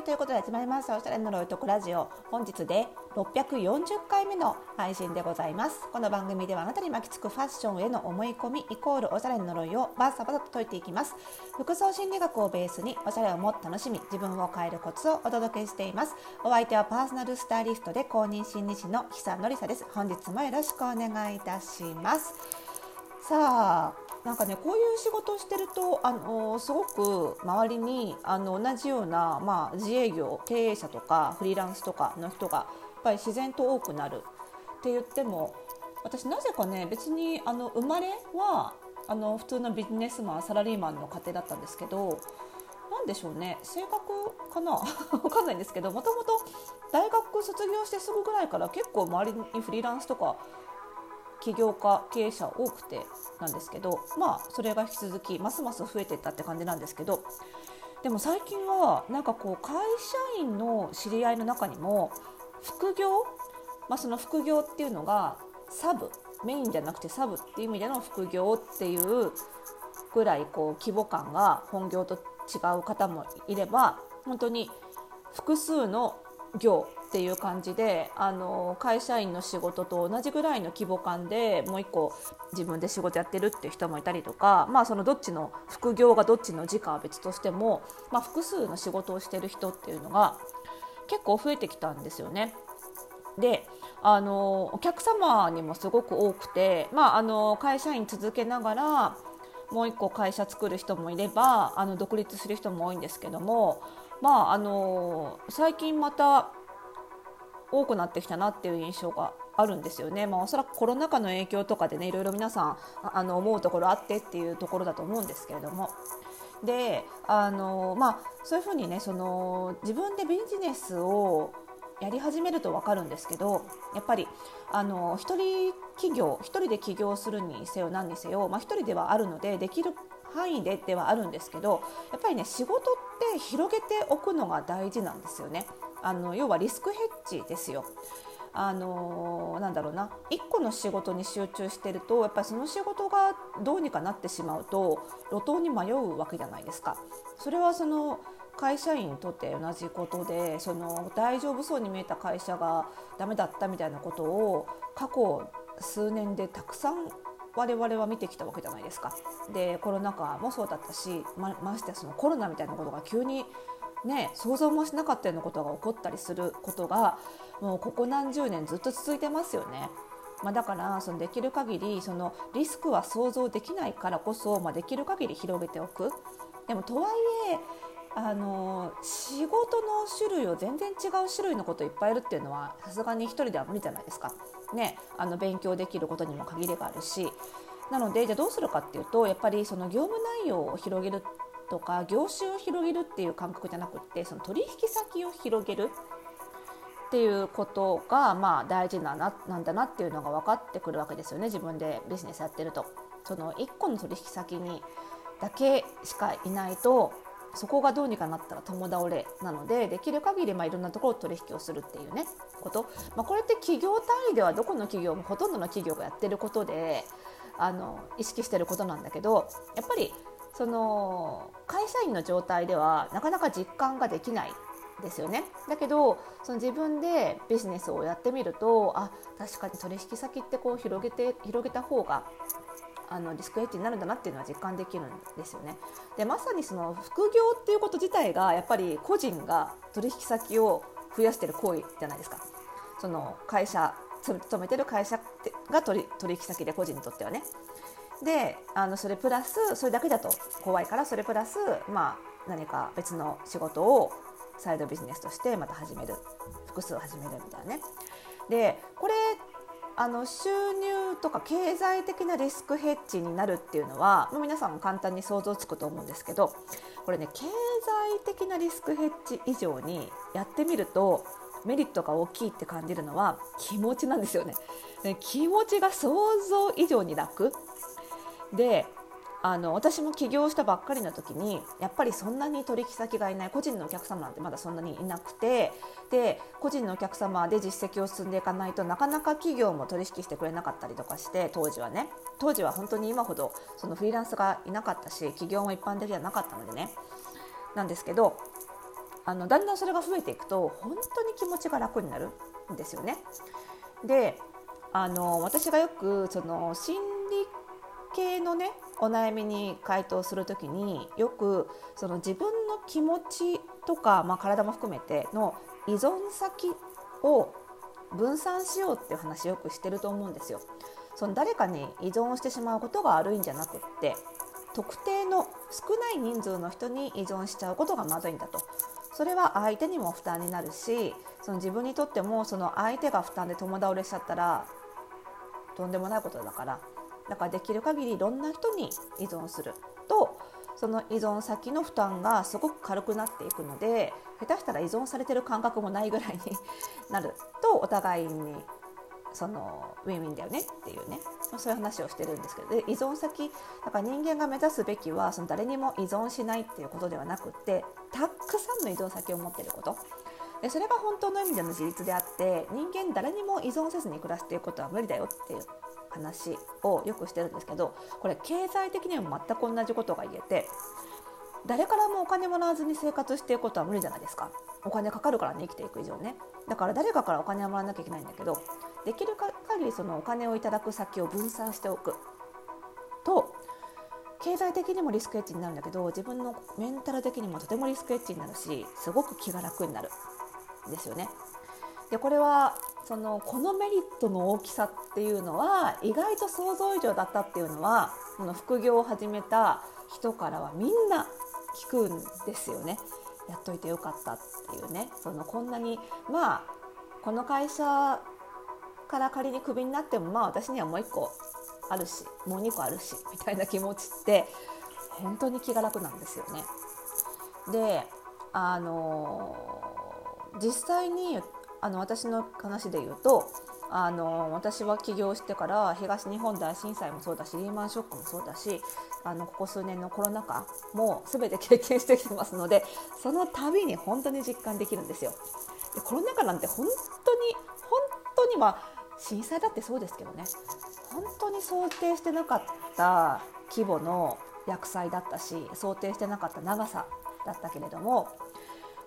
はいということで始まりましたおしゃれのロイトクラジオ。本日で640回目の配信でございます。この番組ではあなたに巻きつくファッションへの思い込みイコールおしゃれの呪いをバッサバサと解いていきます。服装心理学をベースにおしゃれをもっと楽しみ自分を変えるコツをお届けしています。お相手はパーソナルスタイリストで公認心理師の久野里沙です。本日もよろしくお願いいたします。さあなんかねこういう仕事をしてるとあのすごく周りにあの同じような、まあ、自営業経営者とかフリーランスとかの人がやっぱり自然と多くなる。って言っても私なぜかね別にあの生まれはあの普通のビジネスマンサラリーマンの家庭だったんですけど何でしょうね性格かな？分かんないんですけどもともと大学卒業してすぐぐらいから結構周りにフリーランスとか起業家経営者多くてなんですけどまあそれが引き続きますます増えていったって感じなんですけどでも最近はなんかこう会社員の知り合いの中にも副業、まあ、その副業っていうのがサブメインじゃなくてサブっていう意味での副業っていうぐらいこう規模感が本業と違う方もいれば本当に複数の業っていう感じであの会社員の仕事と同じぐらいの規模感でもう一個自分で仕事やってるっていう人もいたりとか、まあ、そのどっちの副業がどっちの時価は別としても、まあ、複数の仕事をしてる人っていうのが結構増えてきたんですよね。であのお客様にもすごく多くて、まあ、あの会社員続けながらもう一個会社作る人もいればあの独立する人も多いんですけどもまああの最近また多くなってきたなっていう印象があるんですよね、まあ、おそらくコロナ禍の影響とかでねいろいろ皆さんあの思うところあってっていうところだと思うんですけれどもであの、まあ、そういうふうにねその自分でビジネスをやり始めると分かるんですけどやっぱりあの一人企業一人で起業するにせよ何にせよ、まあ、一人ではあるのでできる範囲でではあるんですけどやっぱりね仕事って広げておくのが大事なんですよね。あの要はリスクヘッジですよ。あのなんだろうな1個の仕事に集中してるとやっぱりその仕事がどうにかなってしまうと路頭に迷うわけじゃないですか。それはその会社員にとって同じことでその大丈夫そうに見えた会社がダメだったみたいなことを過去数年でたくさん我々は見てきたわけじゃないですか。でコロナ禍もそうだったしまましてそのコロナみたいなことが急にね、想像もしなかったようなことが起こったりすることがもうここ何十年ずっと続いてますよね。まあ、だからそのできる限りそのリスクは想像できないからこそ、まあ、できる限り広げておく。でもとはいえあの仕事の種類を全然違う種類のこといっぱいいるっていうのはさすがに1人では無理じゃないですか。ね、あの勉強できることにも限りがあるしなのでじゃあどうするかっていうとやっぱりその業務内容を広げるとか業種を広げるっていう感覚じゃなくてその取引先を広げるっていうことがまあ大事なななんだなっていうのが分かってくるわけですよね自分でビジネスやってると。その1個の取引先にだけしかいないとそこがどうにかなったら共倒れなのでできる限りまあいろんなところ取引をするっていうねこと、まあ、これって企業単位ではどこの企業もほとんどの企業がやってることであの意識してることなんだけどやっぱりその会社員の状態ではなかなか実感ができないですよねだけどその自分でビジネスをやってみるとあ確かに取引先ってこう広げて広げた方があのリスクヘッジになるんだなっていうのは実感できるんですよね。でまさにその副業っていうこと自体がやっぱり個人が取引先を増やしてる行為じゃないですか。その会社勤めてる会社が取引先で個人にとってはね。であのそれプラスそれだけだと怖いからそれプラス、まあ、何か別の仕事をサイドビジネスとしてまた始める複数始めるみたいなね。でこれあの収入とか経済的なリスクヘッジになるっていうのはもう皆さんも簡単に想像つくと思うんですけどこれね経済的なリスクヘッジ以上にやってみるとメリットが大きいって感じるのは気持ちなんですよね。気持ちが想像以上に楽であの私も起業したばっかりの時にやっぱりそんなに取引先がいない個人のお客様なんてまだそんなにいなくてで個人のお客様で実績を進んでいかないとなかなか企業も取引してくれなかったりとかして当時はね当時は本当に今ほどそのフリーランスがいなかったし企業も一般的ではなかったのでねなんですけどあのだんだんそれが増えていくと本当に気持ちが楽になるんですよね。であの私がよくその系のねお悩みに回答する時によくその自分の気持ちとか、まあ、体も含めての依存先を分散しようっていう話よくしてると思うんですよ。その誰かに依存してしまうことが悪いんじゃなくって特定の少ない人数の人に依存しちゃうことがまずいんだとそれは相手にも負担になるしその自分にとってもその相手が負担で友倒れしちゃったらとんでもないことだからだからできる限りいろんな人に依存するとその依存先の負担がすごく軽くなっていくので下手したら依存されてる感覚もないぐらいに なるとお互いにそのウィンウィンだよねっていうね。そういう話をしてるんですけど。で依存先だから人間が目指すべきはその誰にも依存しないっていうことではなくってたくさんの依存先を持ってること。でそれが本当の意味での自立であって人間誰にも依存せずに暮らすということは無理だよっていう話をよくしてるんですけどこれ経済的にも全く同じことが言えて誰からもお金もらわずに生活していくことは無理じゃないですか。お金かかるからね生きていく以上ね。だから誰かからお金をもらわなきゃいけないんだけどできる限りそのお金をいただく先を分散しておく。と経済的にもリスクエッジになるんだけど自分のメンタル的にもとてもリスクエッジになるしすごく気が楽になる。んですよね。でこれはそのこのメリットの大きさっていうのは意外と想像以上だったっていうのはこの副業を始めた人からはみんな聞くんですよね。やっといてよかったっていうねそのこんなにまあこの会社から仮にクビになってもまあ私にはもう1個あるしもう2個あるしみたいな気持ちって本当に気が楽なんですよね。であの実際にあの私の話で言うとあの私は起業してから東日本大震災もそうだしリーマンショックもそうだしあのここ数年のコロナ禍も全て経験してきてますのでその度に本当に実感できるんですよ。でコロナ禍なんて本当に本当にまあ震災だってそうですけどね本当に想定してなかった規模の薬剤だったし想定してなかった長さだったけれども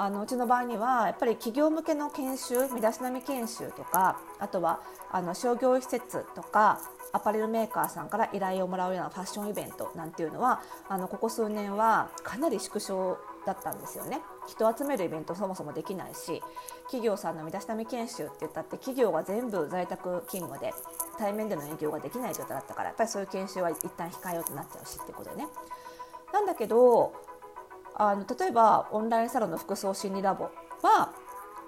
あのうちの場合にはやっぱり企業向けの研修身だしなみ研修とかあとはあの商業施設とかアパレルメーカーさんから依頼をもらうようなファッションイベントなんていうのはあのここ数年はかなり縮小だったんですよね。人を集めるイベントそもそもできないし企業さんの身だしなみ研修って言ったって企業が全部在宅勤務で対面での営業ができない状態だったからやっぱりそういう研修は一旦控えようとなっちゃうしってことでね。なんだけどあの例えばオンラインサロンの服装心理ラボは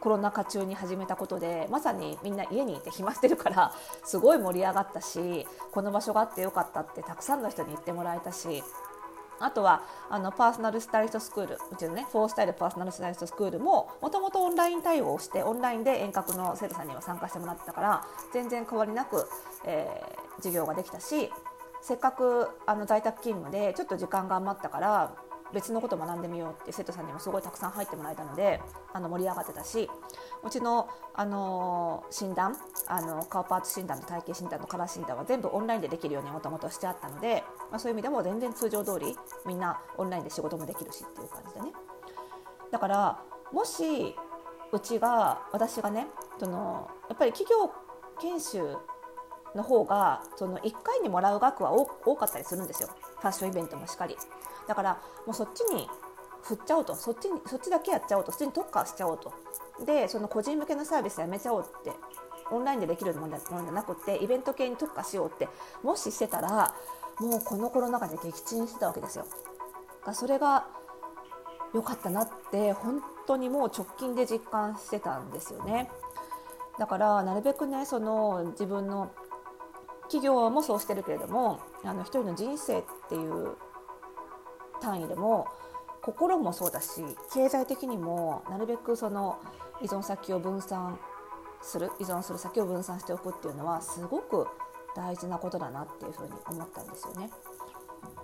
コロナ禍中に始めたことでまさにみんな家にいて暇してるからすごい盛り上がったしこの場所があってよかったってたくさんの人に言ってもらえたしあとはあのパーソナルスタイリストスクールうちのねフォースタイルパーソナルスタイリストスクールももともとオンライン対応をしてオンラインで遠隔の生徒さんには参加してもらってたから全然変わりなく、えー、授業ができたしせっかくあの在宅勤務でちょっと時間が余ったから別のこと学んでみようって生徒さんにもすごいたくさん入ってもらえたのであの盛り上がってたしうちの、あの診断あの顔パーツ診断と体型診断とカラー診断は全部オンラインでできるようにもともとしてあったので、まあ、そういう意味でも全然通常通りみんなオンラインで仕事もできるしっていう感じでね。だからもしうちが私がねそのやっぱり企業研修の方がその1回にもらう額は多かったりするんですよ。ファッションイベントもしっかり。だからもうそっちに振っちゃおうと。そっちにそっちだけやっちゃおうと。そっちに特化しちゃおうと。でその個人向けのサービスやめちゃおうってオンラインでできるものじゃなくてイベント系に特化しようってもししてたらもうこのコロナ禍で撃沈してたわけですよ。がそれが良かったなって本当にもう直近で実感してたんですよね。だからなるべくねその自分の企業もそうしてるけれどもあの一人の人生っていう単位でも心もそうだし経済的にもなるべくその依存先を分散する依存する先を分散しておくっていうのはすごく大事なことだなっていうふうに思ったんですよね。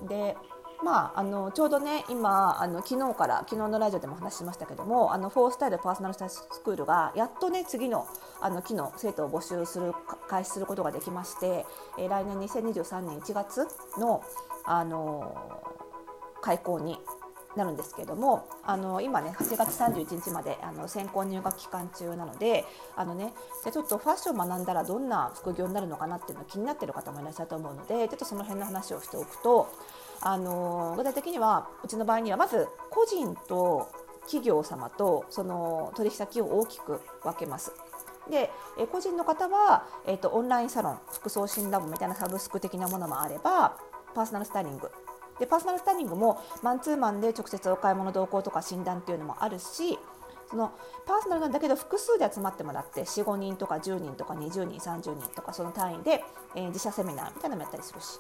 でまあ、あのちょうどね今あの昨日から昨日のラジオでも話しましたけどもあのフォースタイルパーソナルスタイルスクールがやっとね次のあの期の生徒を募集する開始することができまして、えー、来年2023年1月のあの開校になるんですけどもあの今ね8月31日まであの先行入学期間中なのであのねじゃちょっとファッションを学んだらどんな副業になるのかなっていうの気になってる方もいらっしゃると思うのでちょっとその辺の話をしておくとあの具体的にはうちの場合にはまず個人と企業様とその取引先を大きく分けます。で、個人の方は、えーと、オンラインサロン服装診断部みたいなサブスク的なものもあればパーソナルスタイリングでパーソナルスタイリングもマンツーマンで直接お買い物同行とか診断っていうのもあるしそのパーソナルなんだけど複数で集まってもらって45人とか10人とか20人30人とかその単位で、えー、自社セミナーみたいなのもやったりするし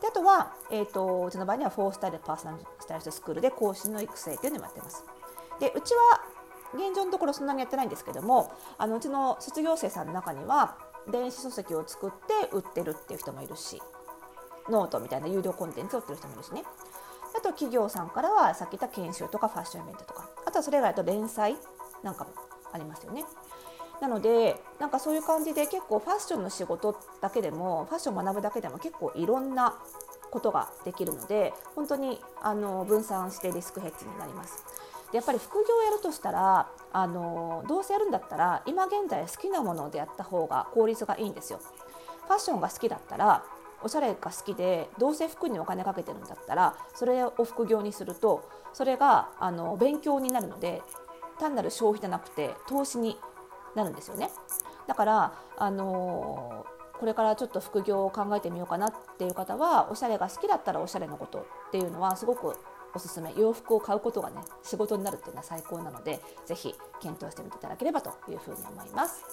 であとは、えーと、うちの場合にはフォースタイルパーソナルスタイリストスクールで講師の育成っていうのもやってます。でうちは現状のところそんなにやってないんですけどもあのうちの卒業生さんの中には電子書籍を作って売ってるっていう人もいるしノートみたいな有料コンテンツを売ってる人もいるしねあと企業さんからはさっき言った研修とかファッションイベントとかあとはそれ以外と連載なんかもありますよね。なのでなんかそういう感じで結構ファッションの仕事だけでもファッションを学ぶだけでも結構いろんなことができるので本当にあの分散してリスクヘッジになります。やっぱり副業をやるとしたらあのどうせやるんだったら今現在好きなものでやった方が効率がいいんですよ。ファッションが好きだったらおしゃれが好きでどうせ服にお金かけてるんだったらそれを副業にするとそれがあの勉強になるので単なる消費じゃなくて投資になるんですよね。だからあのこれからちょっと副業を考えてみようかなっていう方はおしゃれが好きだったらおしゃれのことっていうのはすごくおすすめ洋服を買うことがね仕事になるっていうのは最高なので是非検討してみていただければというふうに思います。